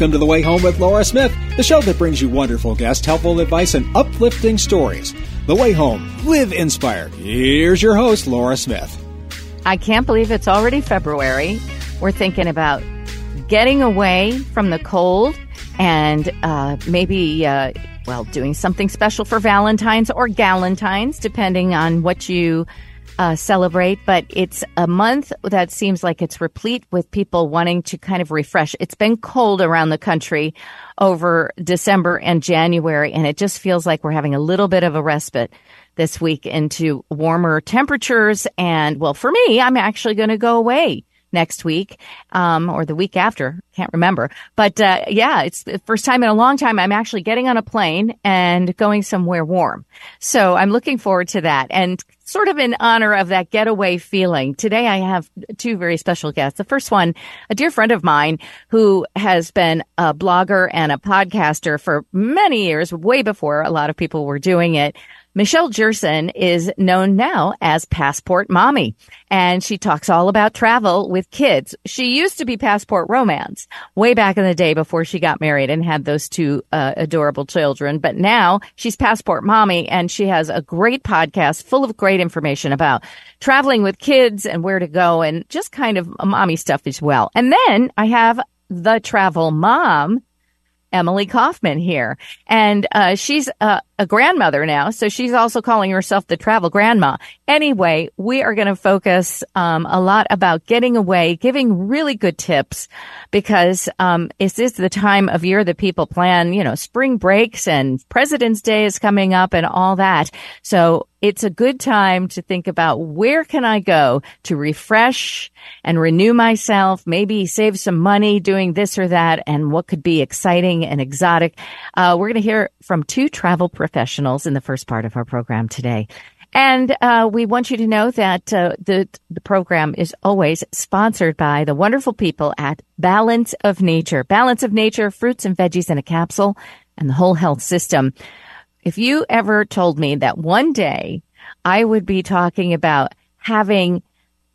Welcome to The Way Home with Laura Smith, the show that brings you wonderful guests, helpful advice, and uplifting stories. The Way Home. Live inspired. Here's your host, Laura Smith. I can't believe it's already February. We're thinking about getting away from the cold and uh, maybe, uh, well, doing something special for Valentine's or Galentine's, depending on what you uh, celebrate, but it's a month that seems like it's replete with people wanting to kind of refresh. It's been cold around the country over December and January, and it just feels like we're having a little bit of a respite this week into warmer temperatures. And well, for me, I'm actually going to go away next week, um, or the week after. Can't remember. But, uh, yeah, it's the first time in a long time I'm actually getting on a plane and going somewhere warm. So I'm looking forward to that. And sort of in honor of that getaway feeling, today I have two very special guests. The first one, a dear friend of mine who has been a blogger and a podcaster for many years, way before a lot of people were doing it. Michelle Jerson is known now as Passport Mommy, and she talks all about travel with kids. She used to be Passport Romance way back in the day before she got married and had those two uh, adorable children. But now she's Passport Mommy, and she has a great podcast full of great information about traveling with kids and where to go and just kind of mommy stuff as well. And then I have the travel mom Emily Kaufman here. And uh, she's uh, a grandmother now, so she's also calling herself the travel grandma. Anyway, we are going to focus um, a lot about getting away, giving really good tips because um, this is the time of year that people plan, you know, spring breaks and President's Day is coming up and all that. So it's a good time to think about where can I go to refresh and renew myself, maybe save some money doing this or that, and what could be exciting and exotic. Uh, we're going to hear from two travel professionals in the first part of our program today. And uh, we want you to know that uh, the the program is always sponsored by the wonderful people at Balance of Nature. Balance of Nature, fruits and veggies in a capsule, and the whole health system. If you ever told me that one day I would be talking about having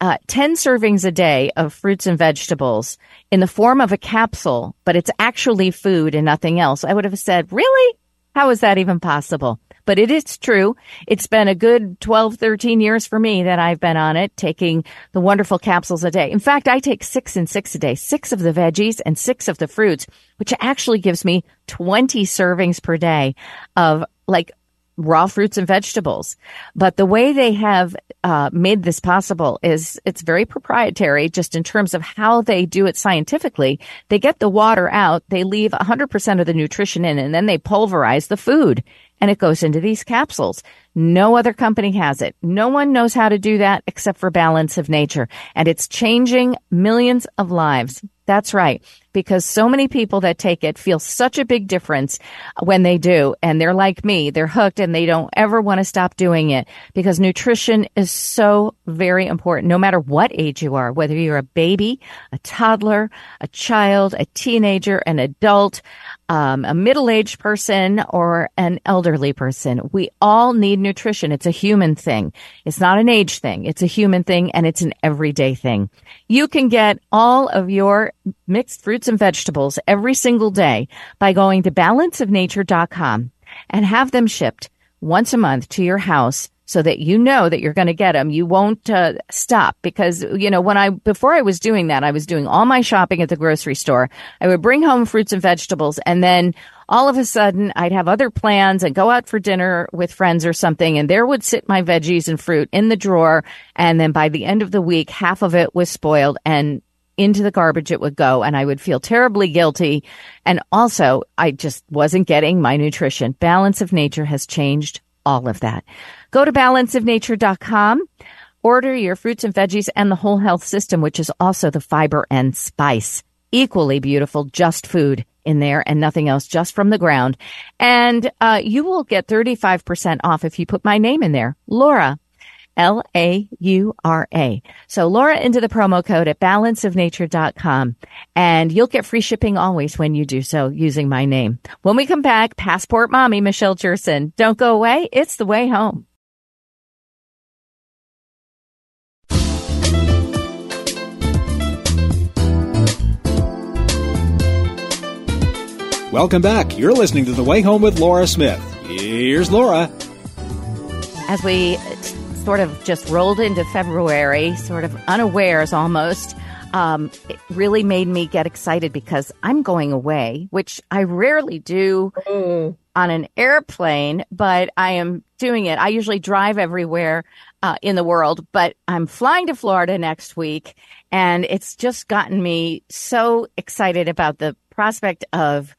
uh, 10 servings a day of fruits and vegetables in the form of a capsule, but it's actually food and nothing else, I would have said, really? How is that even possible? But it is true. It's been a good 12, 13 years for me that I've been on it, taking the wonderful capsules a day. In fact, I take six and six a day, six of the veggies and six of the fruits, which actually gives me 20 servings per day of like raw fruits and vegetables. But the way they have uh, made this possible is it's very proprietary just in terms of how they do it scientifically. They get the water out, they leave 100% of the nutrition in, and then they pulverize the food and it goes into these capsules. No other company has it. No one knows how to do that except for Balance of Nature. And it's changing millions of lives. That's right. Because so many people that take it feel such a big difference when they do. And they're like me. They're hooked and they don't ever want to stop doing it because nutrition is so very important no matter what age you are, whether you're a baby, a toddler, a child, a teenager, an adult, um, a middle-aged person or an elderly person. We all need nutrition. It's a human thing. It's not an age thing. It's a human thing and it's an everyday thing. You can get all of your mixed fruits and vegetables every single day by going to balanceofnature.com and have them shipped once a month to your house so that you know that you're going to get them. You won't uh, stop because, you know, when I, before I was doing that, I was doing all my shopping at the grocery store. I would bring home fruits and vegetables and then all of a sudden I'd have other plans and go out for dinner with friends or something. And there would sit my veggies and fruit in the drawer. And then by the end of the week, half of it was spoiled and into the garbage it would go and I would feel terribly guilty. And also I just wasn't getting my nutrition. Balance of nature has changed all of that. Go to balanceofnature.com. Order your fruits and veggies and the whole health system, which is also the fiber and spice. Equally beautiful, just food in there and nothing else, just from the ground. And uh, you will get 35% off if you put my name in there, Laura. L A U R A. So Laura into the promo code at balanceofnature.com and you'll get free shipping always when you do so using my name. When we come back, Passport Mommy Michelle Jerson. Don't go away. It's the way home. Welcome back. You're listening to The Way Home with Laura Smith. Here's Laura. As we sort of just rolled into February, sort of unawares almost, um, it really made me get excited because I'm going away, which I rarely do mm. on an airplane, but I am doing it. I usually drive everywhere uh, in the world, but I'm flying to Florida next week, and it's just gotten me so excited about the prospect of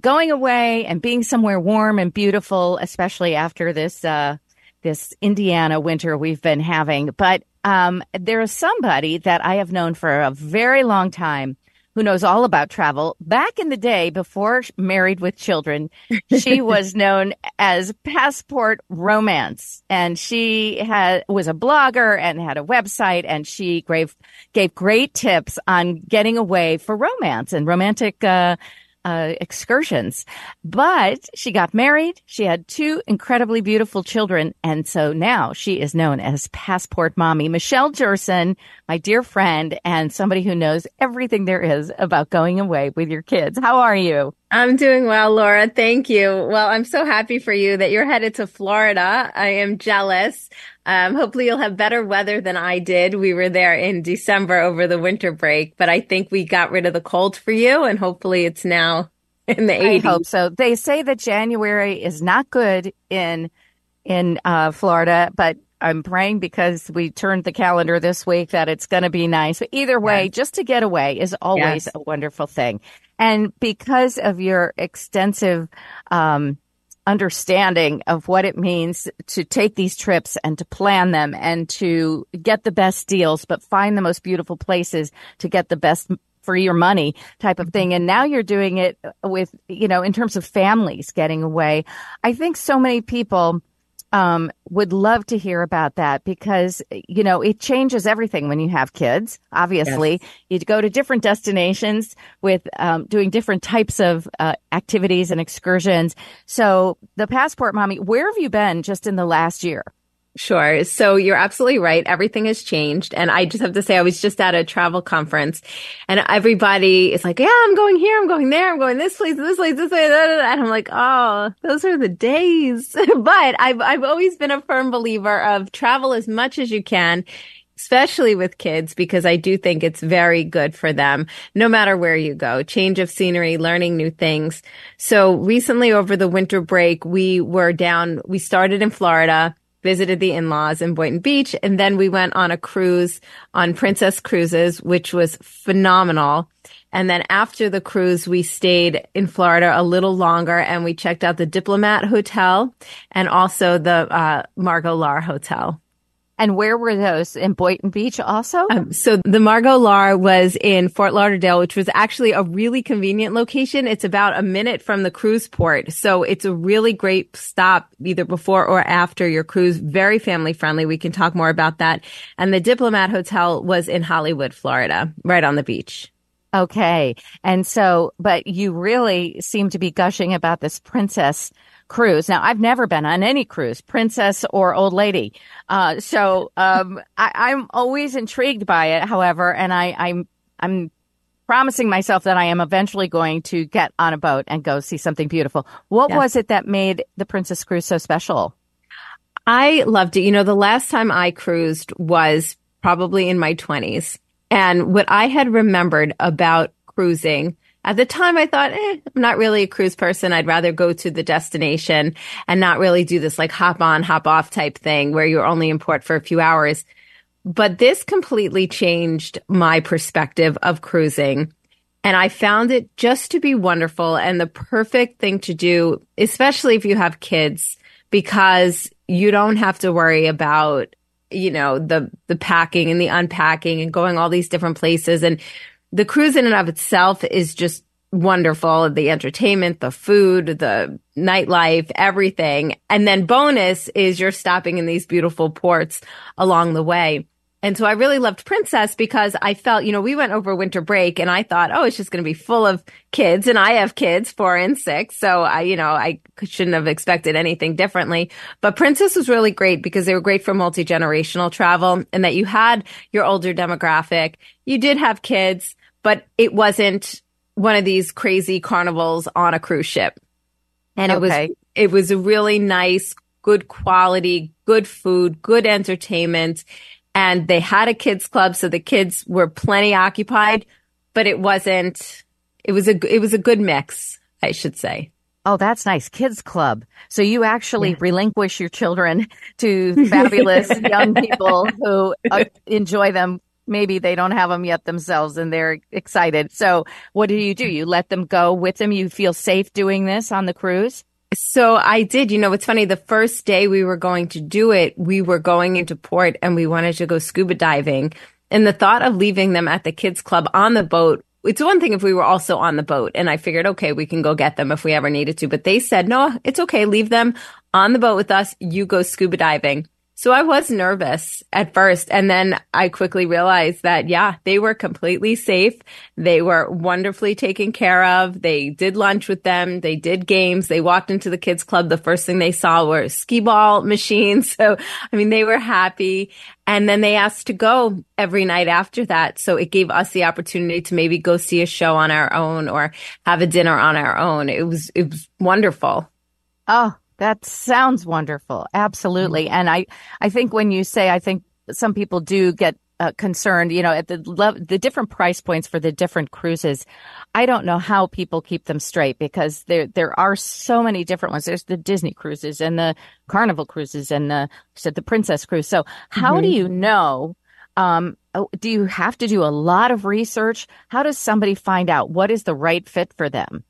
going away and being somewhere warm and beautiful, especially after this uh, this Indiana winter we've been having. But um, there is somebody that I have known for a very long time who knows all about travel. Back in the day, before married with children, she was known as Passport Romance, and she had was a blogger and had a website, and she gave gave great tips on getting away for romance and romantic. Uh, uh, excursions. But she got married. She had two incredibly beautiful children. And so now she is known as Passport Mommy. Michelle Jerson, my dear friend, and somebody who knows everything there is about going away with your kids. How are you? I'm doing well, Laura. Thank you. Well, I'm so happy for you that you're headed to Florida. I am jealous. Um, hopefully you'll have better weather than I did. We were there in December over the winter break, but I think we got rid of the cold for you and hopefully it's now in the 80s. I hope so. They say that January is not good in, in, uh, Florida, but I'm praying because we turned the calendar this week that it's going to be nice. But either way, yes. just to get away is always yes. a wonderful thing. And because of your extensive, um, understanding of what it means to take these trips and to plan them and to get the best deals, but find the most beautiful places to get the best for your money type of thing. And now you're doing it with, you know, in terms of families getting away. I think so many people um, would love to hear about that because, you know, it changes everything when you have kids. Obviously, yes. you go to different destinations with um, doing different types of uh, activities and excursions. So, the passport mommy, where have you been just in the last year? Sure. So you're absolutely right. Everything has changed. And I just have to say, I was just at a travel conference and everybody is like, yeah, I'm going here. I'm going there. I'm going this place, this place, this way. And I'm like, oh, those are the days. but I've, I've always been a firm believer of travel as much as you can especially with kids, because I do think it's very good for them, no matter where you go. Change of scenery, learning new things. So recently over the winter break, we were down, we started in Florida visited the in-laws in Boynton Beach, and then we went on a cruise on Princess Cruises, which was phenomenal. And then after the cruise, we stayed in Florida a little longer and we checked out the Diplomat Hotel and also the uh, Margot Lar Hotel. And where were those in Boynton Beach also? Um, so the Margot Lar was in Fort Lauderdale, which was actually a really convenient location. It's about a minute from the cruise port. So it's a really great stop either before or after your cruise. Very family friendly. We can talk more about that. And the Diplomat Hotel was in Hollywood, Florida, right on the beach. Okay. And so, but you really seem to be gushing about this princess cruise. Now, I've never been on any cruise, princess or old lady. Uh, so, um, I, am always intrigued by it, however, and I, I'm, I'm promising myself that I am eventually going to get on a boat and go see something beautiful. What was it that made the Princess Cruise so special? I loved it. You know, the last time I cruised was probably in my 20s. And what I had remembered about cruising at the time, I thought, eh, I'm not really a cruise person. I'd rather go to the destination and not really do this like hop on, hop off type thing where you're only in port for a few hours. But this completely changed my perspective of cruising. And I found it just to be wonderful and the perfect thing to do, especially if you have kids, because you don't have to worry about, you know, the, the packing and the unpacking and going all these different places. And the cruise in and of itself is just wonderful. The entertainment, the food, the nightlife, everything. And then bonus is you're stopping in these beautiful ports along the way. And so I really loved Princess because I felt, you know, we went over winter break and I thought, oh, it's just going to be full of kids and I have kids, four and six. So I, you know, I shouldn't have expected anything differently. But Princess was really great because they were great for multi-generational travel and that you had your older demographic. You did have kids but it wasn't one of these crazy carnivals on a cruise ship. And it Okay. was it was a really nice, good quality, good food, good entertainment. And they had a kids club, so the kids were plenty occupied, but it wasn't it was a it was a good mix, I should say. Oh, that's nice. Kids club. So you actually relinquish your children to fabulous young people who uh, enjoy them. Maybe they don't have them yet themselves and they're excited. So what do you do? You let them go with them. You feel safe doing this on the cruise? So I did. You know, it's funny. The first day we were going to do it, we were going into port and we wanted to go scuba diving. And the thought of leaving them at the kids club on the boat, it's one thing if we were also on the boat and I figured, okay, we can go get them if we ever needed to. But they said, no, it's okay. Leave them on the boat with us. You go scuba diving. So I was nervous at first. And then I quickly realized that, yeah, they were completely safe. They were wonderfully taken care of. They did lunch with them. They did games. They walked into the kids club. The first thing they saw were skee ball machines. So, I mean, they were happy. And then they asked to go every night after that. So it gave us the opportunity to maybe go see a show on our own or have a dinner on our own. It was, it was wonderful. Oh, that sounds wonderful. Absolutely. And I, I think when you say, I think some people do get uh, concerned, you know, at the lev- the different price points for the different cruises. I don't know how people keep them straight because there there are so many different ones. There's the Disney cruises and the Carnival cruises and the said the Princess cruise. So how do you know? Um, oh, do you have to do a lot of research? How does somebody find out what is the right fit for them?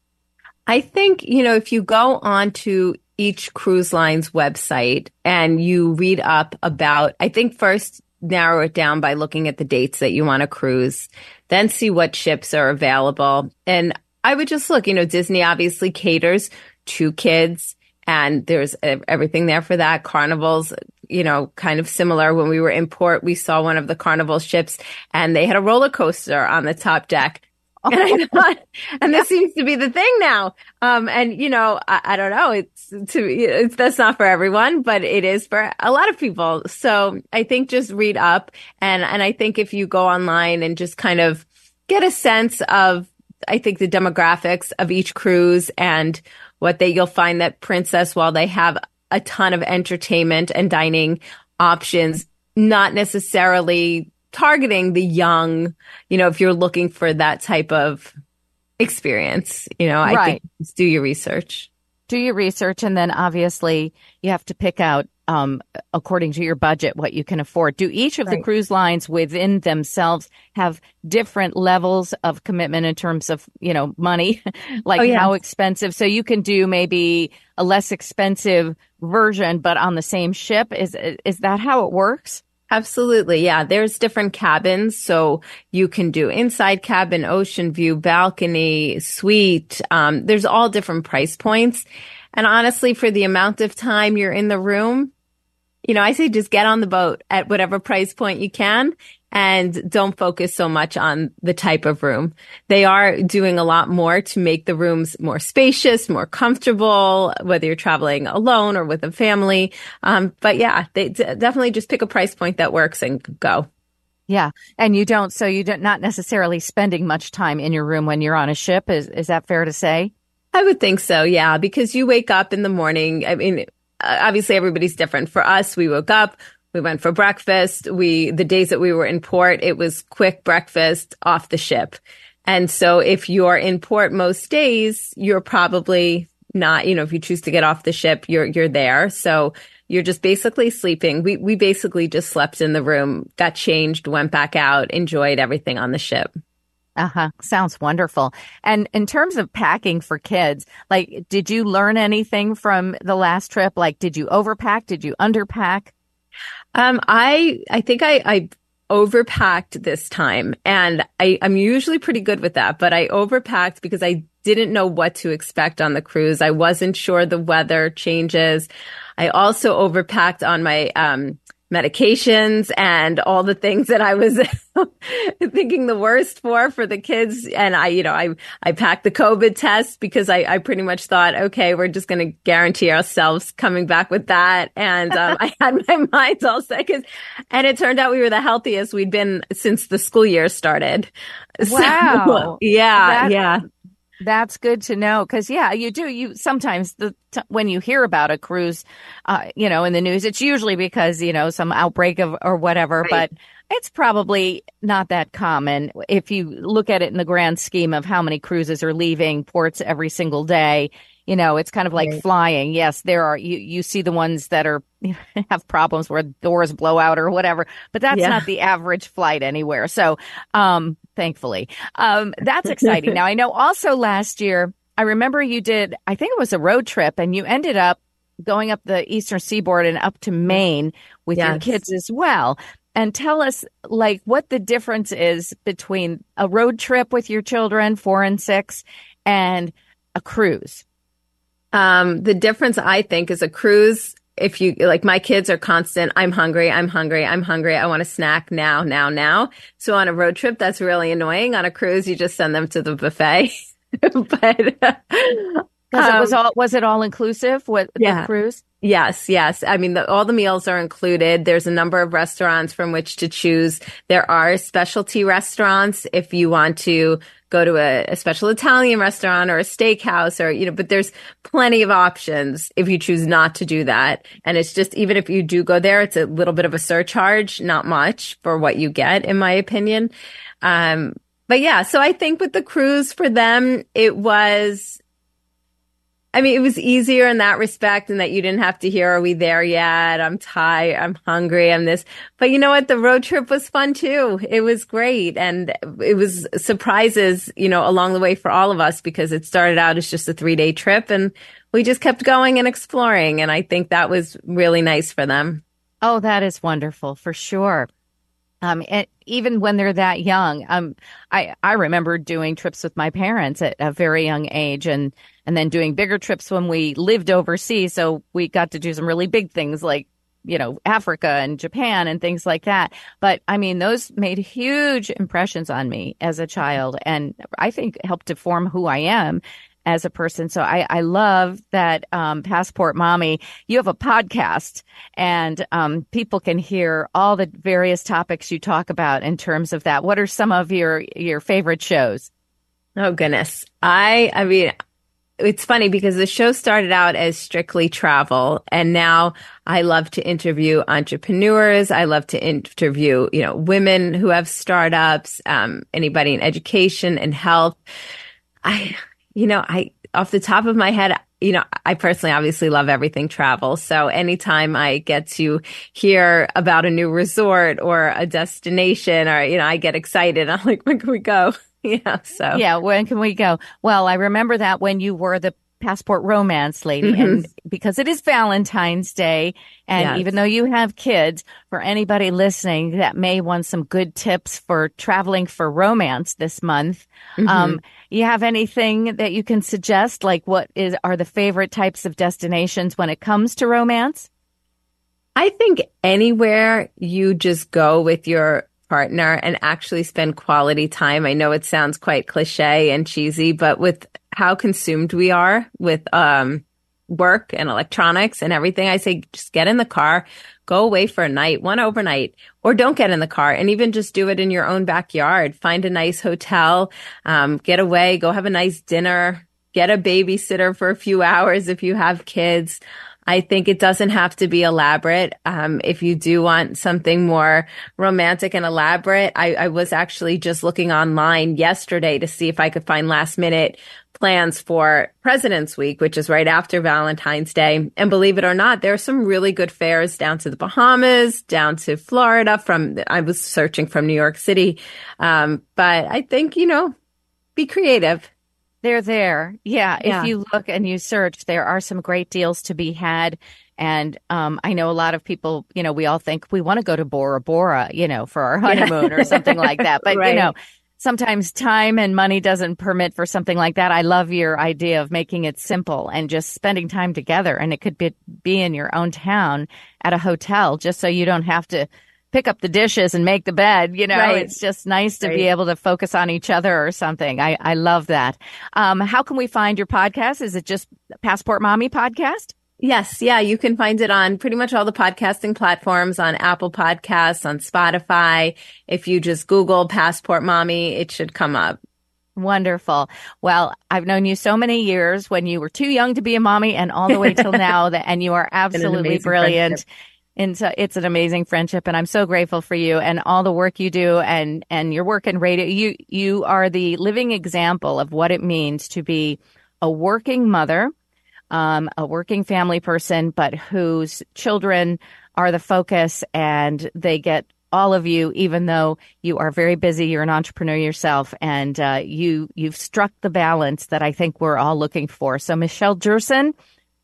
I think, you know, if you go onto each cruise line's website and you read up about, I think first narrow it down by looking at the dates that you want to cruise, then see what ships are available. And I would just look, you know, Disney obviously caters to kids and there's everything there for that. Carnivals, you know, kind of similar. When we were in port, we saw one of the carnival ships and they had a roller coaster on the top deck. And I thought, and this seems to be the thing now. Um, and you know, I, I don't know. It's to it's that's not for everyone, but it is for a lot of people. So I think just read up, and and I think if you go online and just kind of get a sense of, I think the demographics of each cruise and what they you'll find that Princess, while they have a ton of entertainment and dining options, not necessarily targeting the young, you know, if you're looking for that type of experience, you know, I Right. think just do your research. do your research and then obviously you have to pick out um, according to your budget what you can afford do each of the cruise lines within themselves have different levels of commitment in terms of you know money like Oh, yeah. how expensive so you can do maybe a less expensive version but on the same ship is is that how it works Absolutely. Yeah. There's different cabins. So you can do inside cabin, ocean view, balcony, suite. Um, there's all different price points. And honestly, for the amount of time you're in the room, you know, I say just get on the boat at whatever price point you can and don't focus so much on the type of room. They are doing a lot more to make the rooms more spacious, more comfortable, whether you're traveling alone or with a family. Um, but yeah, they d- definitely just pick a price point that works and go. yeah and you don't so you don't not necessarily spending much time in your room when you're on a ship is is that fair to say I would think so. Yeah. Because you wake up in the morning. I mean, obviously everybody's different. For us, we woke up, we went for breakfast. We, the days that we were in port, it was quick breakfast off the ship. And so if you're in port most days, you're probably not, you know, if you choose to get off the ship, you're, you're there. So you're just basically sleeping. We, we basically just slept in the room, got changed, went back out, enjoyed everything on the ship. Uh huh. Sounds wonderful. And in terms of packing for kids, like, did you learn anything from the last trip? Like, did you overpack? Did you underpack? Um, I, I think I, I overpacked this time and I, I'm usually pretty good with that, but I overpacked because I didn't know what to expect on the cruise. I wasn't sure the weather changes. I also overpacked on my, um, medications and all the things that I was thinking the worst for for the kids. And I, you know, I I packed the COVID test because I, I pretty much thought, okay, we're just going to guarantee ourselves coming back with that. And um, I had my mind all set 'cause- and it turned out we were the healthiest we'd been since the school year started. So, Wow. yeah, That- yeah. That's good to know because yeah, you do. You sometimes the t- when you hear about a cruise, uh, you know, in the news, it's usually because you know some outbreak of or whatever. Right. But it's probably not that common if you look at it in the grand scheme of how many cruises are leaving ports every single day. You know, it's kind of like right. flying. Yes, there are you you see the ones that are have problems where doors blow out or whatever, but that's yeah. not the average flight anywhere. So, um, thankfully, um, that's exciting. now I know also last year I remember you did I think it was a road trip and you ended up going up the eastern seaboard and up to Maine with yes. your kids as well and tell us like what the difference is between a road trip with your children, four and six, and a cruise. Um, the difference, I think, is a cruise. If you like, my kids are constant. I'm hungry. I'm hungry. I'm hungry. I want a snack now, now, now. So on a road trip, that's really annoying. On a cruise, you just send them to the buffet. but um, it was um, all was it all inclusive? with yeah. the cruise? Yes, yes. I mean, the, all the meals are included. There's a number of restaurants from which to choose. There are specialty restaurants if you want to go to a, a, special Italian restaurant or a steakhouse or, you know, but there's plenty of options if you choose not to do that. And it's just, even if you do go there, it's a little bit of a surcharge, not much for what you get, in my opinion. Um, but yeah, so I think with the cruise for them, it was, I mean, it was easier in that respect and that you didn't have to hear, are we there yet? I'm tired. I'm hungry. I'm this. But you know what? The road trip was fun too. It was great. And it was surprises, you know, along the way for all of us because it started out as just a three day trip and we just kept going and exploring. And I think that was really nice for them. Oh, that is wonderful for sure. Um, and even when they're that young, um, I, I remember doing trips with my parents at a very young age and, and then doing bigger trips when we lived overseas. So we got to do some really big things like, you know, Africa and Japan and things like that. But I mean, those made huge impressions on me as a child and I think helped to form who I am as a person. So I, I love that um, Passport Mommy, you have a podcast and um, people can hear all the various topics you talk about in terms of that. What are some of your, your favorite shows? Oh, goodness. I, I mean, it's funny because the show started out as strictly travel and now I love to interview entrepreneurs. I love to interview, you know, women who have startups, um, anybody in education and health. I, you know, I, off the top of my head, you know, I personally obviously love everything travel. So anytime I get to hear about a new resort or a destination or, you know, I get excited. I'm like, when can we go? yeah. So, yeah. When can we go? Well, I remember that when you were the passport romance lady mm-hmm. and because it is Valentine's Day and yes. even though you have kids for anybody listening that may want some good tips for traveling for romance this month mm-hmm. um, you have anything that you can suggest like what is are the favorite types of destinations when it comes to romance I think anywhere you just go with your partner and actually spend quality time. I know it sounds quite cliche and cheesy, but with how consumed we are with um, work and electronics and everything, I say just get in the car, go away for a night, one overnight, or don't get in the car and even just do it in your own backyard. Find a nice hotel, um, get away, go have a nice dinner, get a babysitter for a few hours if you have kids. I think it doesn't have to be elaborate. Um, if you do want something more romantic and elaborate, I, I was actually just looking online yesterday to see if I could find last minute plans for President's Week, which is right after Valentine's Day. And believe it or not, there are some really good fares down to the Bahamas, down to Florida from, I was searching from New York City. Um, but I think, you know, be creative. They're there. Yeah, yeah. If you look and you search, there are some great deals to be had. And um, I know a lot of people, you know, we all think we want to go to Bora Bora, you know, for our honeymoon yeah. or something like that. But, right. you know, sometimes time and money doesn't permit for something like that. I love your idea of making it simple and just spending time together. And it could be, be in your own town at a hotel just so you don't have to pick up the dishes and make the bed. You know, right. it's just nice to right. be able to focus on each other or something. I, I love that. Um, how can we find your podcast? Is it just Passport Mommy podcast? Yes. Yeah. You can find it on pretty much all the podcasting platforms on Apple Podcasts, on Spotify. If you just Google Passport Mommy, it should come up. Wonderful. Well, I've known you so many years when you were too young to be a mommy and all the way till now that, and you are absolutely brilliant. Friendship. And so it's an amazing friendship and I'm so grateful for you and all the work you do and, and your work in radio. You, you are the living example of what it means to be a working mother, um, a working family person, but whose children are the focus and they get all of you, even though you are very busy, you're an entrepreneur yourself, and uh, you you've struck the balance that I think we're all looking for. So, Michelle Jerson,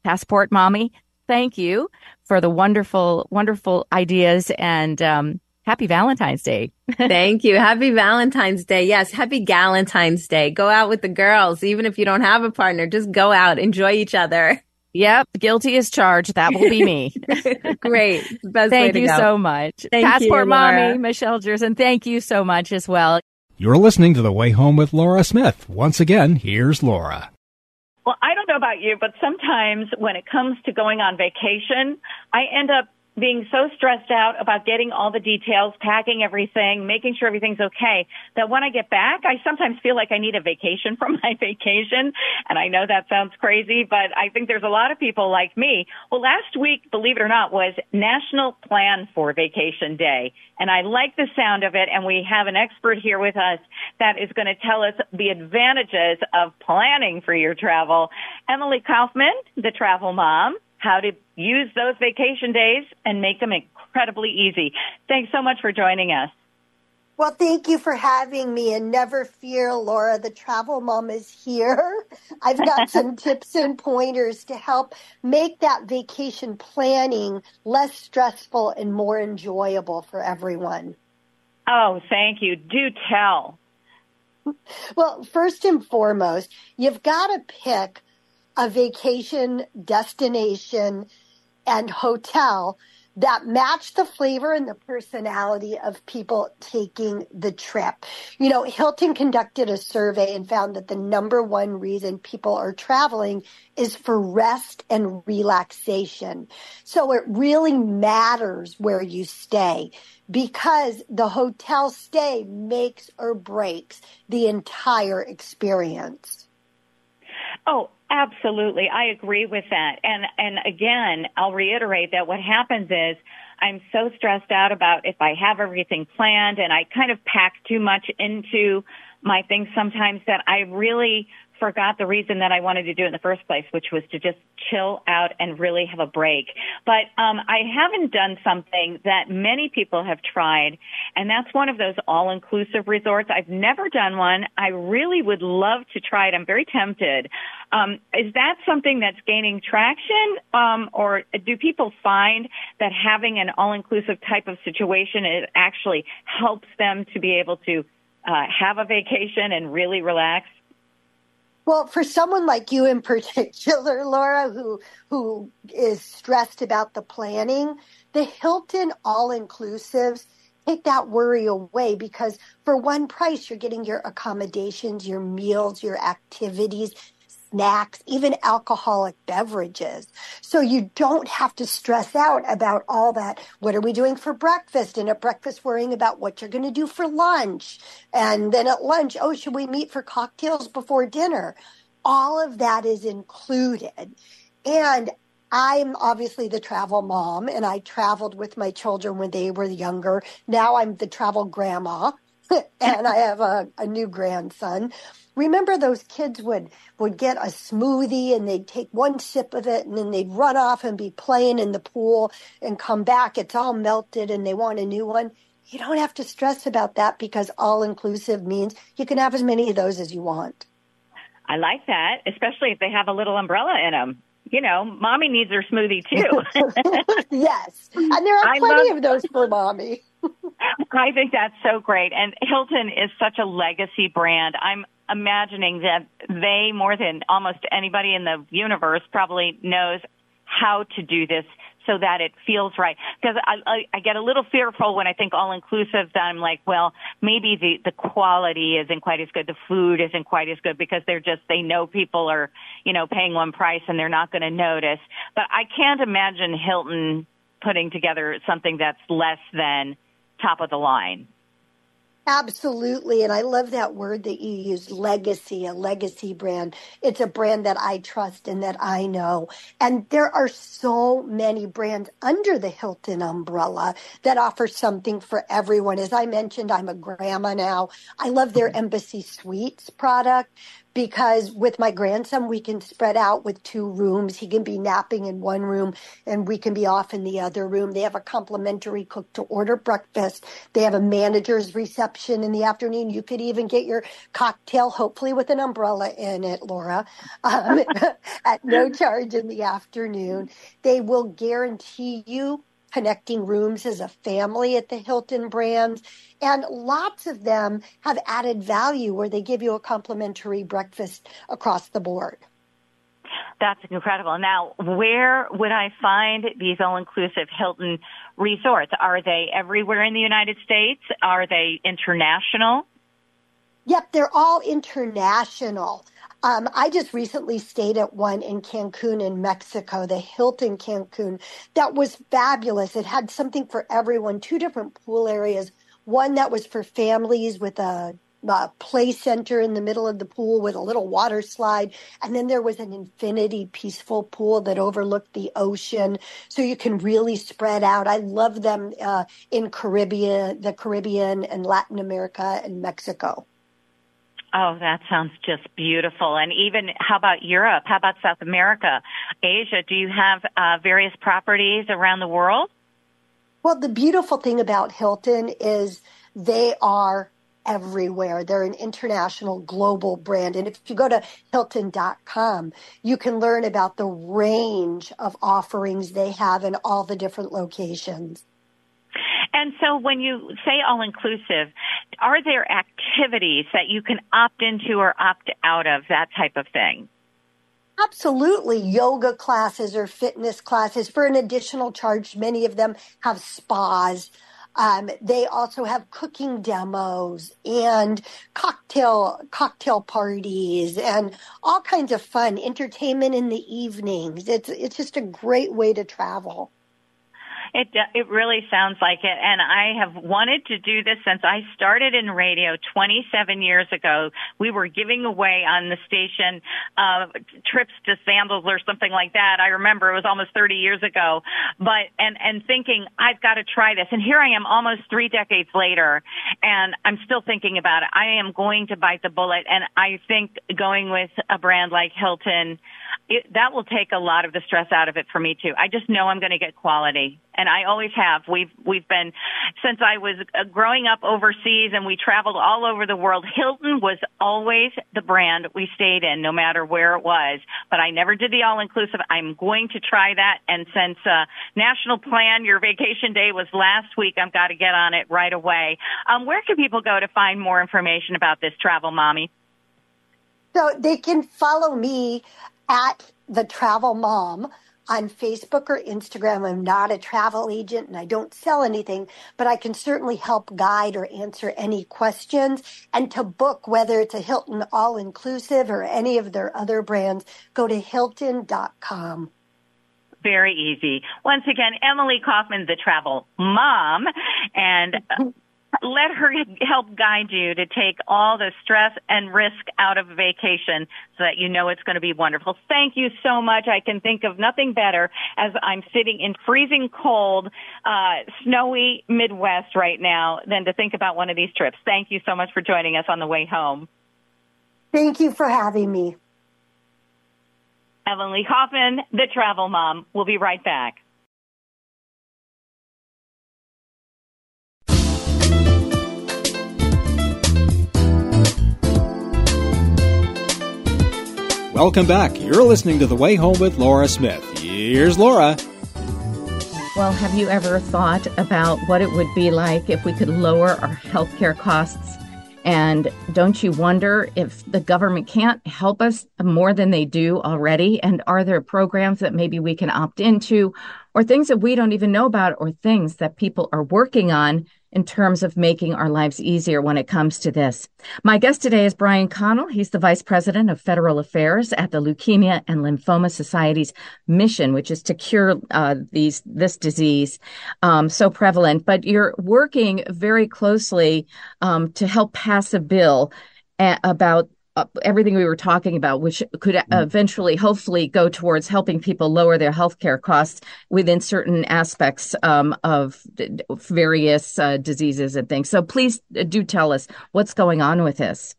Passport Mommy, thank you for the wonderful, wonderful ideas and um, happy Valentine's Day. thank you. Happy Valentine's Day. Yes, happy Galentine's Day. Go out with the girls, even if you don't have a partner. Just go out, enjoy each other. Yep, guilty as charged. That will be me. Great. Best thank you go. so much. Thank Passport you, Mommy, Michelle Jerson, thank you so much as well. You're listening to The Way Home with Laura Smith. Once again, here's Laura. Well, I don't know about you, but sometimes when it comes to going on vacation, I end up being so stressed out about getting all the details, packing everything, making sure everything's okay, that when I get back, I sometimes feel like I need a vacation from my vacation. And I know that sounds crazy, but I think there's a lot of people like me. Well, last week, believe it or not, was National Plan for Vacation Day. And I like the sound of it. And we have an expert here with us that is going to tell us the advantages of planning for your travel. Emily Kaufman, the travel mom how to use those vacation days and make them incredibly easy. Thanks so much for joining us. Well, thank you for having me. And never fear, Laura, the travel mom is here. I've got some tips and pointers to help make that vacation planning less stressful and more enjoyable for everyone. Oh, thank you. Do tell. Well, first and foremost, you've got to pick a vacation destination and hotel that match the flavor and the personality of people taking the trip. You know, Hilton conducted a survey and found that the number one reason people are traveling is for rest and relaxation. So it really matters where you stay because the hotel stay makes or breaks the entire experience. Oh, absolutely. I agree with that. And and again, I'll reiterate that what happens is I'm so stressed out about if I have everything planned and I kind of pack too much into my things sometimes that I really forgot the reason that I wanted to do it in the first place, which was to just chill out and really have a break. But um, I haven't done something that many people have tried, and that's one of those all-inclusive resorts. I've never done one. I really would love to try it. I'm very tempted. Um, is that something that's gaining traction, um, or do people find that having an all-inclusive type of situation it actually helps them to be able to uh, have a vacation and really relax? Well, for someone like you in particular, Laura, who who is stressed about the planning, the Hilton all inclusives take that worry away because for one price you're getting your accommodations, your meals, your activities, snacks, even alcoholic beverages. So you don't have to stress out about all that. What are we doing for breakfast? And at breakfast, worrying about what you're going to do for lunch. And then at lunch, oh, should we meet for cocktails before dinner? All of that is included. And I'm obviously the travel mom and I traveled with my children when they were younger. Now I'm the travel grandma and I have a, a new grandson remember those kids would would get a smoothie and they'd take one sip of it and then they'd run off and be playing in the pool and come back it's all melted and they want a new one you don't have to stress about that because all inclusive means you can have as many of those as you want i like that especially if they have a little umbrella in them you know, mommy needs her smoothie too. yes. And there are I plenty love- of those for mommy. I think that's so great. And Hilton is such a legacy brand. I'm imagining that they, more than almost anybody in the universe, probably knows how to do this so that it feels right. Because I, I, I get a little fearful when I think all inclusive. That I'm like, well, maybe the the quality isn't quite as good, the food isn't quite as good because they're just they know people are you know paying one price and they're not going to notice. But I can't imagine Hilton putting together something that's less than top of the line. Absolutely. And I love that word that you use, legacy, a legacy brand. It's a brand that I trust and that I know. And there are so many brands under the Hilton umbrella that offer something for everyone. As I mentioned, I'm a grandma now. I love their mm-hmm. Embassy Suites product because with my grandson, we can spread out with two rooms. He can be napping in one room and we can be off in the other room. They have a complimentary cook to order breakfast. They have a manager's reception in the afternoon. You could even get your cocktail, hopefully with an umbrella in it, Laura, um, at no charge in the afternoon. They will guarantee you connecting rooms as a family at the Hilton brand. And lots of them have added value where they give you a complimentary breakfast across the board. That's incredible. Now, where would I find these all inclusive Hilton resorts? Are they everywhere in the United States? Are they international? Yep, they're all international. Um, I just recently stayed at one in Cancun in Mexico, the Hilton Cancun. That was fabulous. It had something for everyone, two different pool areas. One that was for families with a, a play center in the middle of the pool with a little water slide. And then there was an infinity peaceful pool that overlooked the ocean. So you can really spread out. I love them uh, in Caribbean, the Caribbean and Latin America and Mexico. Oh, that sounds just beautiful. And even how about Europe? How about South America, Asia? Do you have uh, various properties around the world? Well, the beautiful thing about Hilton is they are everywhere. They're an international global brand. And if you go to hilton.com, you can learn about the range of offerings they have in all the different locations. And so when you say all inclusive, are there activities that you can opt into or opt out of, that type of thing? Absolutely. Yoga classes or fitness classes for an additional charge. Many of them have spas. Um, they also have cooking demos and cocktail cocktail parties and all kinds of fun entertainment in the evenings. It's it's just a great way to travel. It it really sounds like it, and I have wanted to do this since I started in radio 27 years ago. We were giving away on the station uh, trips to sandals or something like that. I remember it was almost 30 years ago, but and and thinking I've got to try this, and here I am almost three decades later, and I'm still thinking about it. I am going to bite the bullet, and I think going with a brand like Hilton it, that will take a lot of the stress out of it for me too. I just know I'm going to get quality, and I always have. We've we've been since I was uh, growing up overseas, and we traveled all over the world. Hilton was always the brand we stayed in, no matter where it was. But I never did the all inclusive. I'm going to try that, and since uh, National Plan Your Vacation Day was last week, I've got to get on it right away. Um, where can people go to find more information about this travel, mommy? So they can follow me at the travel mom on Facebook or Instagram. I'm not a travel agent and I don't sell anything, but I can certainly help guide or answer any questions. And to book, whether it's a Hilton all inclusive or any of their other brands, go to hilton.com very easy. Once again, Emily Kaufman, the travel mom, and let her help guide you to take all the stress and risk out of a vacation so that you know it's going to be wonderful. Thank you so much. I can think of nothing better as I'm sitting in freezing cold, uh, snowy Midwest right now than to think about one of these trips. Thank you so much for joining us on the way home. Thank you for having me. Emily Kaufman, the travel mom. We'll be right back. Welcome back. You're listening to The Way Home with Laura Smith. Here's Laura. Well, have you ever thought about what it would be like if we could lower our healthcare costs? And don't you wonder if the government can't help us more than they do already? And are there programs that maybe we can opt into or things that we don't even know about or things that people are working on in terms of making our lives easier when it comes to this. My guest today is Brian Connell. He's the Vice President of Federal Affairs at the Leukemia and Lymphoma Society's mission, which is to cure uh, these this disease um, so prevalent. But you're working very closely um, to help pass a bill a- about uh, everything we were talking about, which could mm-hmm. eventually, hopefully, go towards helping people lower their healthcare costs within certain aspects um, of various uh, diseases and things. So please uh, do tell us what's going on with this.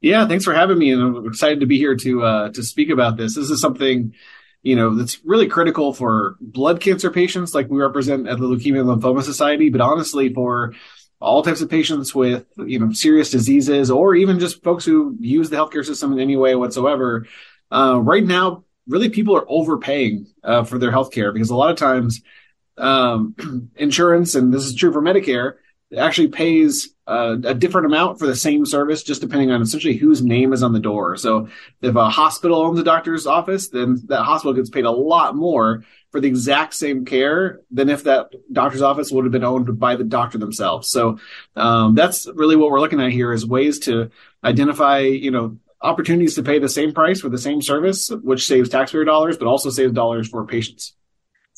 Yeah, thanks for having me, and I'm excited to be here to uh, to speak about this. This is something you know that's really critical for blood cancer patients, like we represent at the Leukemia and Lymphoma Society, but honestly for all types of patients with you know serious diseases or even just folks who use the healthcare system in any way whatsoever uh, right now really people are overpaying uh, for their healthcare because a lot of times um, insurance and this is true for medicare actually pays uh, a different amount for the same service just depending on essentially whose name is on the door so if a hospital owns a doctor's office then that hospital gets paid a lot more for the exact same care than if that doctor's office would have been owned by the doctor themselves. So um, that's really what we're looking at here is ways to identify, you know, opportunities to pay the same price for the same service, which saves taxpayer dollars, but also saves dollars for patients.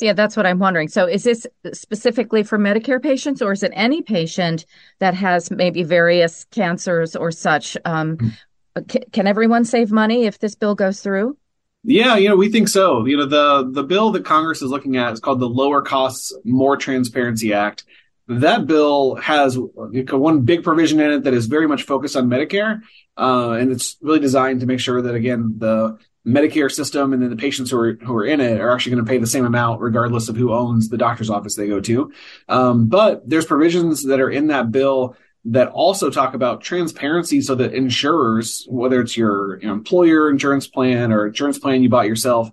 Yeah, that's what I'm wondering. So, is this specifically for Medicare patients, or is it any patient that has maybe various cancers or such? Um, mm-hmm. Can everyone save money if this bill goes through? Yeah, you know, we think so. You know, the the bill that Congress is looking at is called the Lower Costs, More Transparency Act. That bill has one big provision in it that is very much focused on Medicare, uh, and it's really designed to make sure that again the Medicare system and then the patients who are who are in it are actually going to pay the same amount regardless of who owns the doctor's office they go to. Um, but there's provisions that are in that bill that also talk about transparency so that insurers, whether it's your employer insurance plan or insurance plan you bought yourself,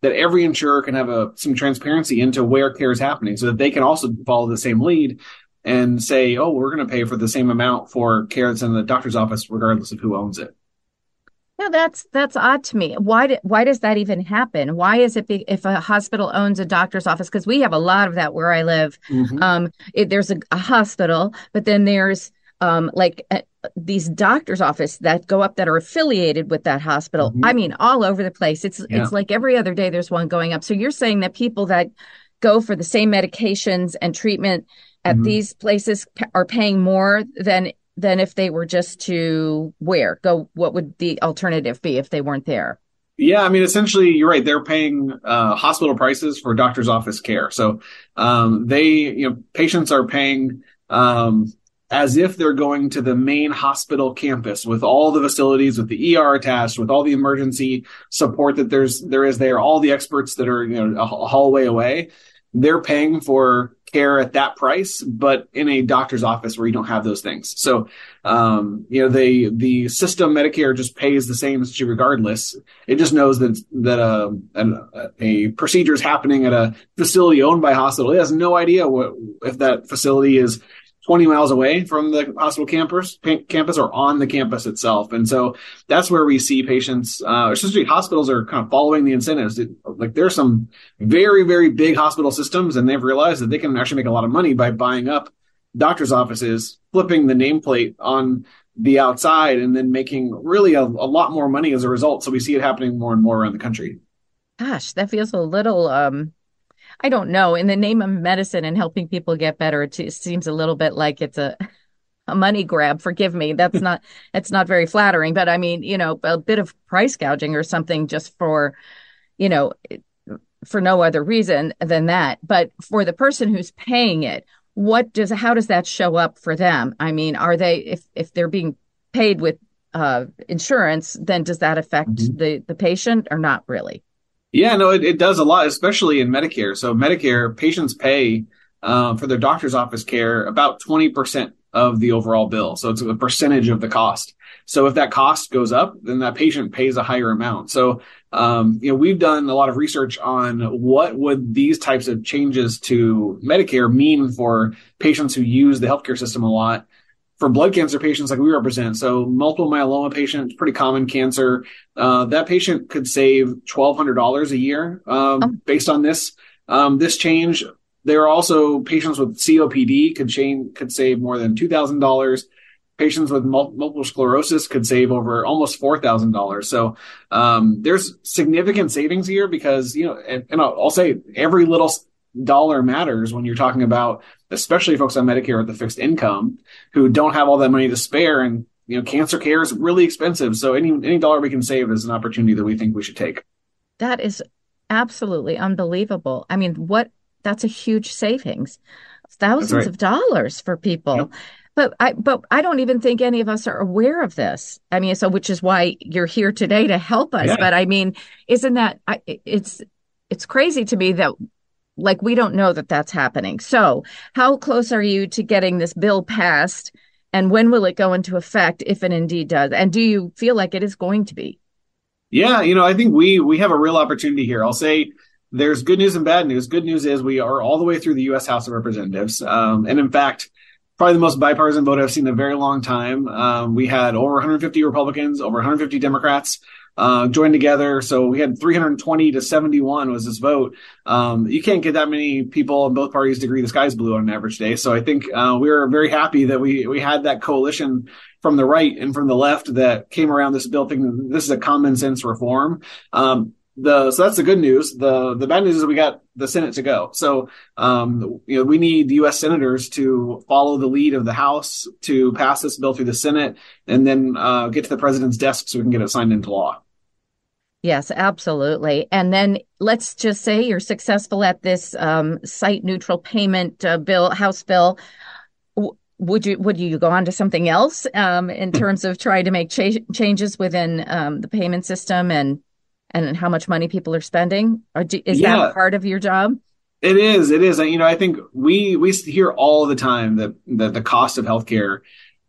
that every insurer can have a, some transparency into where care is happening so that they can also follow the same lead and say, oh, we're going to pay for the same amount for care that's in the doctor's office, regardless of who owns it. Yeah, that's that's odd to me. Why do, why does that even happen? Why is it be, if a hospital owns a doctor's office? Because we have a lot of that where I live. Mm-hmm. Um, it, there's a, a, hospital, but then there's um, like uh, these doctors' office that go up that are affiliated with that hospital. Mm-hmm. I mean, all over the place. It's yeah. it's like every other day there's one going up. So you're saying that people that go for the same medications and treatment at mm-hmm. these places are paying more than than if they were just to where go what would the alternative be if they weren't there? Yeah i mean essentially you're right. They're paying uh, hospital prices for doctor's office care. So um, they you know patients are paying um, as if they're going to the main hospital campus with all the facilities, with the ER attached, with all the emergency support that there's there is there, all the experts that are you know a hallway away. They're paying for care at that price, but in a doctor's office where you don't have those things. So, um, you know, the the system Medicare just pays the same as you regardless. It just knows that that uh, a, a procedure is happening at a facility owned by a hospital. It has no idea what if that facility is 20 miles away from the hospital campus, campus or on the campus itself. And so that's where we see patients, uh, especially hospitals are kind of following the incentives. It, like there's some very, very big hospital systems and they've realized that they can actually make a lot of money by buying up doctor's offices, flipping the nameplate on the outside and then making really a, a lot more money as a result. So we see it happening more and more around the country. Gosh, that feels a little, um, I don't know. In the name of medicine and helping people get better, it seems a little bit like it's a a money grab. Forgive me. That's not that's not very flattering. But I mean, you know, a bit of price gouging or something just for, you know, for no other reason than that. But for the person who's paying it, what does how does that show up for them? I mean, are they if if they're being paid with uh, insurance, then does that affect mm-hmm. the the patient or not really? Yeah, no, it, it does a lot, especially in Medicare. So Medicare patients pay um, for their doctor's office care about 20% of the overall bill. So it's a percentage of the cost. So if that cost goes up, then that patient pays a higher amount. So, um, you know, we've done a lot of research on what would these types of changes to Medicare mean for patients who use the healthcare system a lot for blood cancer patients like we represent, so multiple myeloma patients, pretty common cancer, uh, that patient could save twelve hundred dollars a year um, oh. based on this um, this change. there are also patients with COPD could change, could save more than two thousand dollars. Patients with multiple sclerosis could save over almost four thousand dollars. So um, there's significant savings here because you know, and, and I'll, I'll say every little dollar matters when you're talking about, especially folks on Medicare with the fixed income who don't have all that money to spare and you know, cancer care is really expensive. So any any dollar we can save is an opportunity that we think we should take. That is absolutely unbelievable. I mean, what that's a huge savings. Thousands right. of dollars for people. Yep. But I but I don't even think any of us are aware of this. I mean, so which is why you're here today to help us. Yeah. But I mean, isn't that I, it's it's crazy to me that like we don't know that that's happening. So, how close are you to getting this bill passed and when will it go into effect if it indeed does? And do you feel like it is going to be? Yeah, you know, I think we we have a real opportunity here. I'll say there's good news and bad news. Good news is we are all the way through the U.S. House of Representatives, um, and in fact, probably the most bipartisan vote I've seen in a very long time. Um, we had over 150 Republicans, over 150 Democrats uh, joined together. So we had 320 to 71 was this vote. Um, you can't get that many people in both parties to agree the sky's blue on an average day. So I think uh, we were very happy that we we had that coalition from the right and from the left that came around this bill thinking this is a common sense reform. Um, the so that's the good news. The the bad news is we got the Senate to go. So um, you know we need U.S. senators to follow the lead of the House to pass this bill through the Senate and then uh, get to the president's desk so we can get it signed into law. Yes, absolutely. And then let's just say you're successful at this um, site neutral payment uh, bill, House bill. would you would you go on to something else um, in terms of trying to make cha- changes within um, the payment system and and how much money people are spending? Do, is yeah. that part of your job? It is. It is. You know, I think we we hear all the time that that the cost of healthcare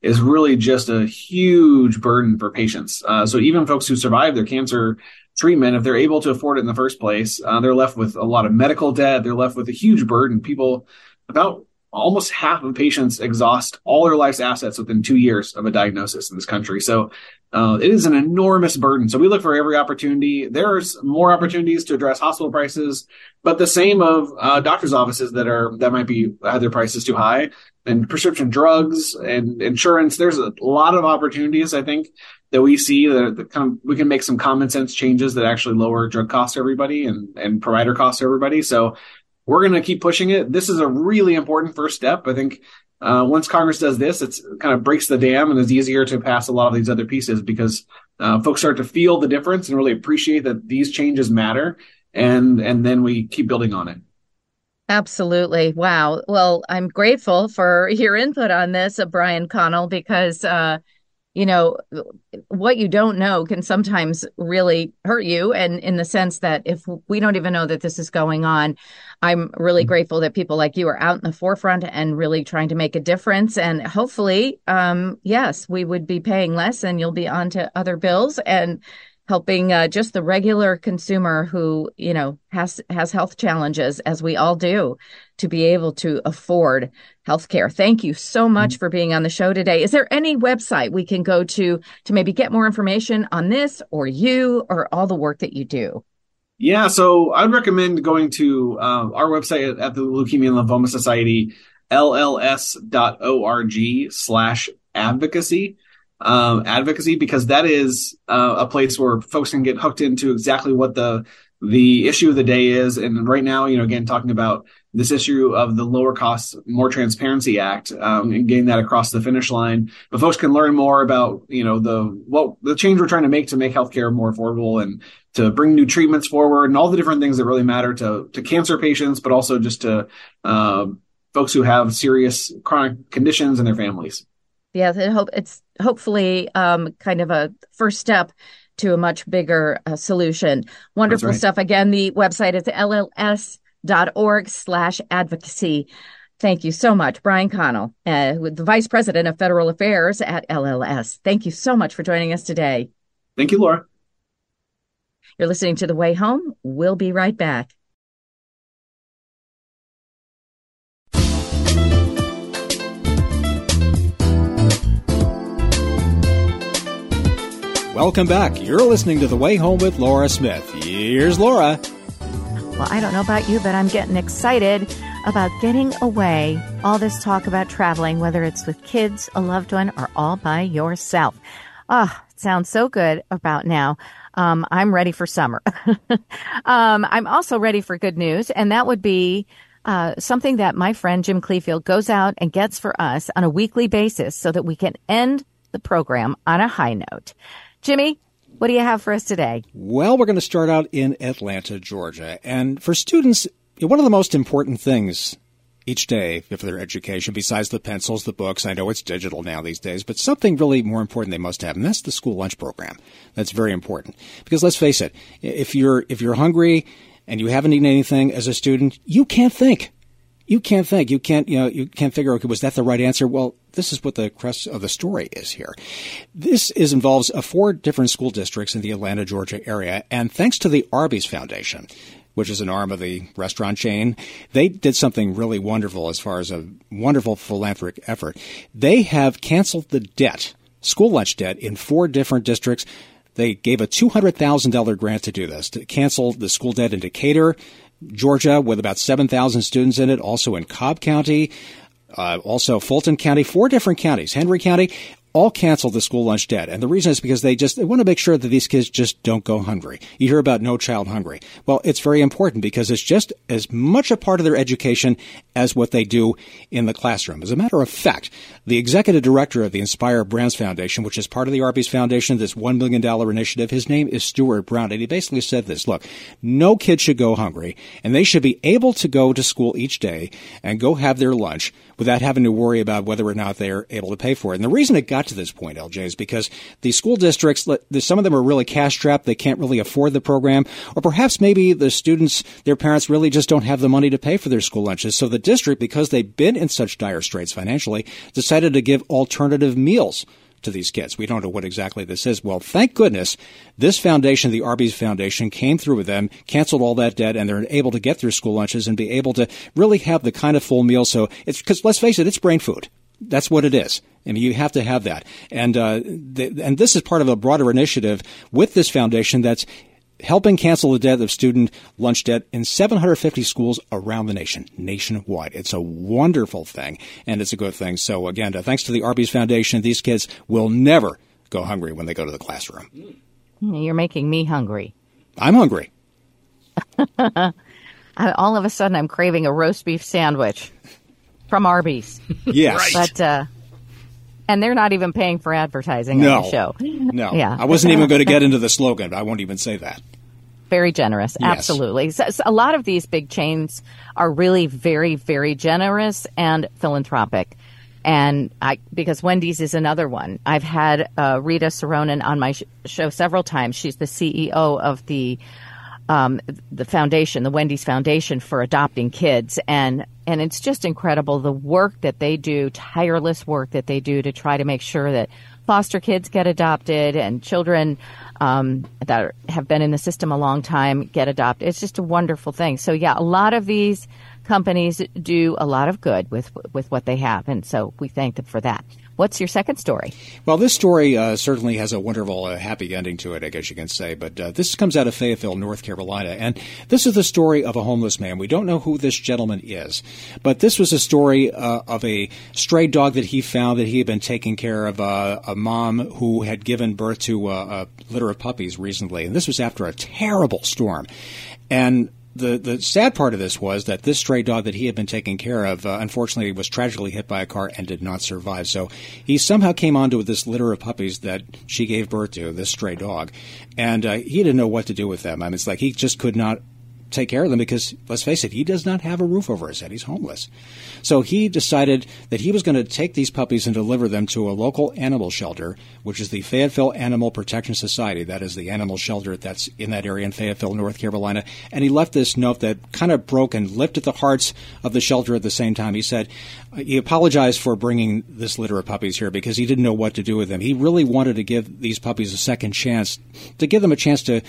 is really just a huge burden for patients. Uh, so even folks who survive their cancer treatment, if they're able to afford it in the first place, uh, they're left with a lot of medical debt. They're left with a huge burden. People, about almost half of patients exhaust all their life's assets within two years of a diagnosis in this country. So uh, it is an enormous burden. So we look for every opportunity. There's more opportunities to address hospital prices, but the same of uh, doctors' offices that are that might be have their prices too high, and prescription drugs and insurance. There's a lot of opportunities I think that we see that, of we can make some common sense changes that actually lower drug costs for everybody and and provider costs for everybody. So we're going to keep pushing it. This is a really important first step. I think uh, once Congress does this, it's kind of breaks the dam and it's easier to pass a lot of these other pieces because uh, folks start to feel the difference and really appreciate that these changes matter, and and then we keep building on it. Absolutely. Wow. Well, I'm grateful for your input on this, uh, Brian Connell, because uh, you know what you don't know can sometimes really hurt you. And in the sense that if we don't even know that this is going on i'm really mm-hmm. grateful that people like you are out in the forefront and really trying to make a difference. And hopefully um, yes we would be paying less and you'll be on to other bills. And helping uh, just the regular consumer who you know has has health challenges as we all do to be able to afford health care thank you so much for being on the show today. Is there any website we can go to to maybe get more information on this or you or all the work that you do? Yeah so i'd recommend going to uh, our website at the leukemia and lymphoma society lls.org slash advocacy um, advocacy because that is uh, a place where folks can get hooked into exactly what the the issue of the day is. And right now, you know, again, talking about this issue of the Lower Costs, More Transparency Act um, and getting that across the finish line. But folks can learn more about, you know, the what the change we're trying to make to make healthcare more affordable and to bring new treatments forward and all the different things that really matter to to cancer patients, but also just to uh, folks who have serious chronic conditions and their families. Yeah, I hope it's hopefully um, kind of a first step to a much bigger uh, solution. Wonderful right. stuff. Again, the website is lls.org slash advocacy. Thank you so much, Brian Connell, uh, the Vice President of Federal Affairs at LLS. Thank you so much for joining us today. Thank you, Laura. You're listening to The Way Home. We'll be right back. Welcome back. You're listening to The Way Home with Laura Smith. Here's Laura. Well, I don't know about you, but I'm getting excited about getting away. All this talk about traveling, whether it's with kids, a loved one, or all by yourself. Ah, oh, sounds so good about now. Um, I'm ready for summer. um, I'm also ready for good news, and that would be uh, something that my friend Jim Cleefield goes out and gets for us on a weekly basis so that we can end the program on a high note. Jimmy, what do you have for us today? Well, we're going to start out in Atlanta, Georgia. And for students, one of the most important things each day for their education, besides the pencils, the books, I know it's digital now these days, but something really more important they must have, and that's the school lunch program. That's very important. Because let's face it, if you're, if you're hungry and you haven't eaten anything as a student, you can't think. You can't think. You can't, you know, you can't figure, okay, was that the right answer? Well, this is what the crux of the story is here. This is involves uh, four different school districts in the Atlanta, Georgia area, and thanks to the Arby's Foundation, which is an arm of the restaurant chain, they did something really wonderful as far as a wonderful philanthropic effort. They have canceled the debt, school lunch debt, in four different districts they gave a $200,000 grant to do this, to cancel the school debt in Decatur, Georgia, with about 7,000 students in it, also in Cobb County, uh, also Fulton County, four different counties, Henry County, all canceled the school lunch debt. And the reason is because they just they want to make sure that these kids just don't go hungry. You hear about no child hungry. Well, it's very important because it's just as much a part of their education as what they do in the classroom. As a matter of fact, the executive director of the Inspire Brands Foundation, which is part of the Arby's Foundation, this $1 million initiative, his name is Stuart Brown. And he basically said this, look, no kid should go hungry and they should be able to go to school each day and go have their lunch without having to worry about whether or not they're able to pay for it. And the reason it got to this point, LJ, is because the school districts, some of them are really cash strapped. They can't really afford the program. Or perhaps maybe the students, their parents really just don't have the money to pay for their school lunches. So the district, because they've been in such dire straits financially, decided to give alternative meals to these kids. We don't know what exactly this is. Well, thank goodness this foundation, the Arby's Foundation, came through with them, canceled all that debt, and they're able to get their school lunches and be able to really have the kind of full meal. So it's because let's face it, it's brain food. That's what it is. I mean, you have to have that. And, uh, the, and this is part of a broader initiative with this foundation that's helping cancel the debt of student lunch debt in 750 schools around the nation, nationwide. It's a wonderful thing, and it's a good thing. So again, uh, thanks to the Arby's Foundation, these kids will never go hungry when they go to the classroom. You're making me hungry. I'm hungry. All of a sudden, I'm craving a roast beef sandwich from Arby's. Yes. But, uh, and they're not even paying for advertising no. on the show. No. Yeah. I wasn't even going to get into the slogan. But I won't even say that. Very generous. Yes. Absolutely. So, so a lot of these big chains are really very, very generous and philanthropic. And I, because Wendy's is another one. I've had uh, Rita Soronen on my sh- show several times. She's the CEO of the um, the foundation, the Wendy's Foundation for adopting kids, and and it's just incredible the work that they do, tireless work that they do to try to make sure that foster kids get adopted and children um, that have been in the system a long time get adopted. It's just a wonderful thing. So yeah, a lot of these companies do a lot of good with with what they have, and so we thank them for that. What's your second story? Well, this story uh, certainly has a wonderful, uh, happy ending to it, I guess you can say. But uh, this comes out of Fayetteville, North Carolina. And this is the story of a homeless man. We don't know who this gentleman is, but this was a story uh, of a stray dog that he found that he had been taking care of uh, a mom who had given birth to uh, a litter of puppies recently. And this was after a terrible storm. And the the sad part of this was that this stray dog that he had been taking care of, uh, unfortunately, was tragically hit by a car and did not survive. So he somehow came onto this litter of puppies that she gave birth to, this stray dog, and uh, he didn't know what to do with them. I mean, it's like he just could not take care of them because, let's face it, he does not have a roof over his head. He's homeless. So he decided that he was going to take these puppies and deliver them to a local animal shelter, which is the Fayetteville Animal Protection Society. That is the animal shelter that's in that area in Fayetteville, North Carolina. And he left this note that kind of broke and lifted the hearts of the shelter at the same time. He said he apologized for bringing this litter of puppies here because he didn't know what to do with them. He really wanted to give these puppies a second chance, to give them a chance to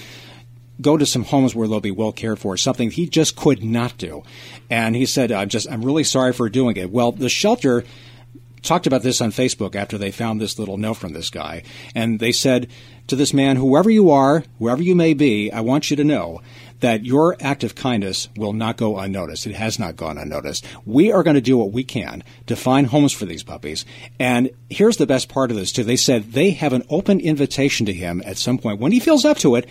go to some homes where they'll be well cared for, something he just could not do. And he said, I'm just, I'm really sorry for doing it. Well, the shelter talked about this on Facebook after they found this little note from this guy. And they said to this man, whoever you are, whoever you may be, I want you to know that your act of kindness will not go unnoticed. It has not gone unnoticed. We are going to do what we can to find homes for these puppies. And here's the best part of this too. They said they have an open invitation to him at some point when he feels up to it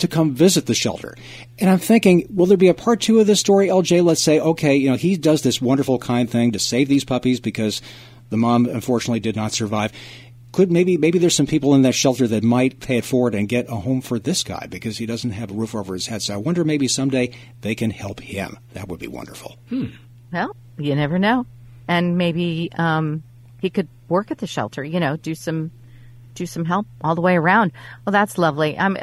to come visit the shelter. And I'm thinking, will there be a part two of this story, LJ? Let's say, okay, you know, he does this wonderful, kind thing to save these puppies because the mom unfortunately did not survive. Could maybe maybe there's some people in that shelter that might pay it forward and get a home for this guy because he doesn't have a roof over his head. So I wonder maybe someday they can help him. That would be wonderful. Hmm. Well, you never know, and maybe um, he could work at the shelter. You know, do some do some help all the way around. Well, that's lovely. I'm.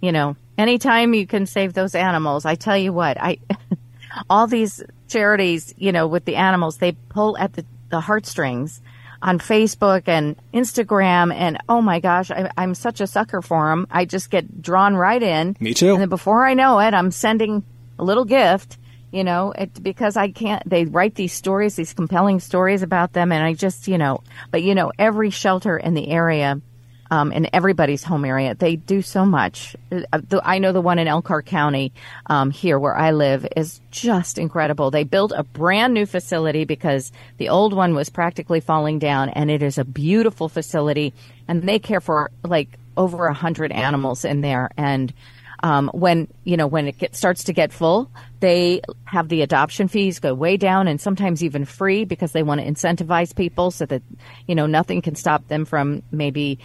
You know, anytime you can save those animals, I tell you what, I, all these charities, you know, with the animals, they pull at the, the heartstrings on Facebook and Instagram. And oh my gosh, I, am such a sucker for them. I just get drawn right in. Me too. And then before I know it, I'm sending a little gift, you know, it, because I can't, they write these stories, these compelling stories about them. And I just, you know, but you know, every shelter in the area um, in everybody's home area. They do so much. Uh, I know the one in Elkhart County um, here where I live is just incredible. They built a brand new facility because the old one was practically falling down, and it is a beautiful facility. And they care for like over a hundred animals in there, and um, when you know when it get, starts to get full, they have the adoption fees go way down and sometimes even free because they want to incentivize people so that you know nothing can stop them from maybe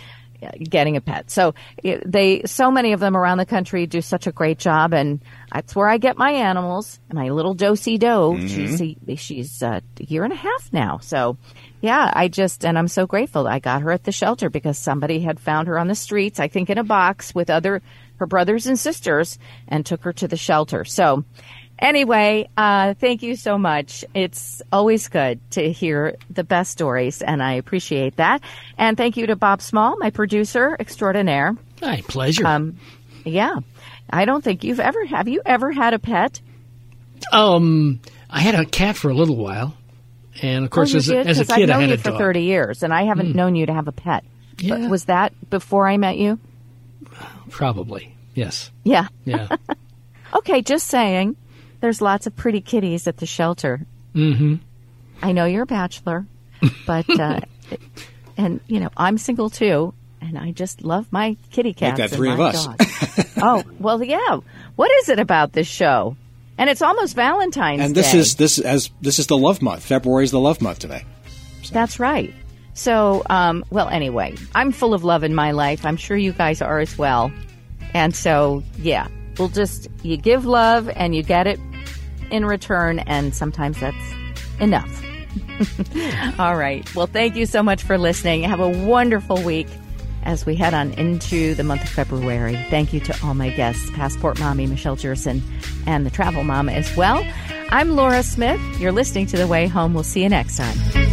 getting a pet. So they, so many of them around the country do such a great job, and that's where I get my animals. My little Dosey Doe, mm-hmm. she's she's a year and a half now. So, yeah, I just and I'm so grateful I got her at the shelter because somebody had found her on the streets, I think in a box with other her brothers and sisters, and took her to the shelter. So Anyway, uh, thank you so much. It's always good to hear the best stories, and I appreciate that. And thank you to Bob Small, my producer extraordinaire. My pleasure. Um, yeah, I don't think you've ever have you ever had a pet? Um, I had a cat for a little while, and of course, oh, as, a, as a kid, i've had you for thirty years, and I haven't mm. known you to have a pet. Yeah. But was that before I met you? Probably, yes. Yeah. Yeah. okay, just saying. There's lots of pretty kitties at the shelter. Mm-hmm. I know you're a bachelor, but uh, and you know I'm single too, and I just love my kitty cats. Like that three of us. oh well, yeah. What is it about this show? And it's almost Valentine's Day. and this Day. is this as this is the love month. February is the love month today. So. That's right. So, um, well, anyway, I'm full of love in my life. I'm sure you guys are as well. And so, yeah, we'll just you give love and you get it in return, and sometimes that's enough. All right. Well, thank you so much for listening. Have a wonderful week as we head on into the month of February. Thank you to all my guests, Passport Mommy Michelle Jerson and the Travel Mama as well. I'm Laura Smith. You're listening to The Way Home. We'll see you next time.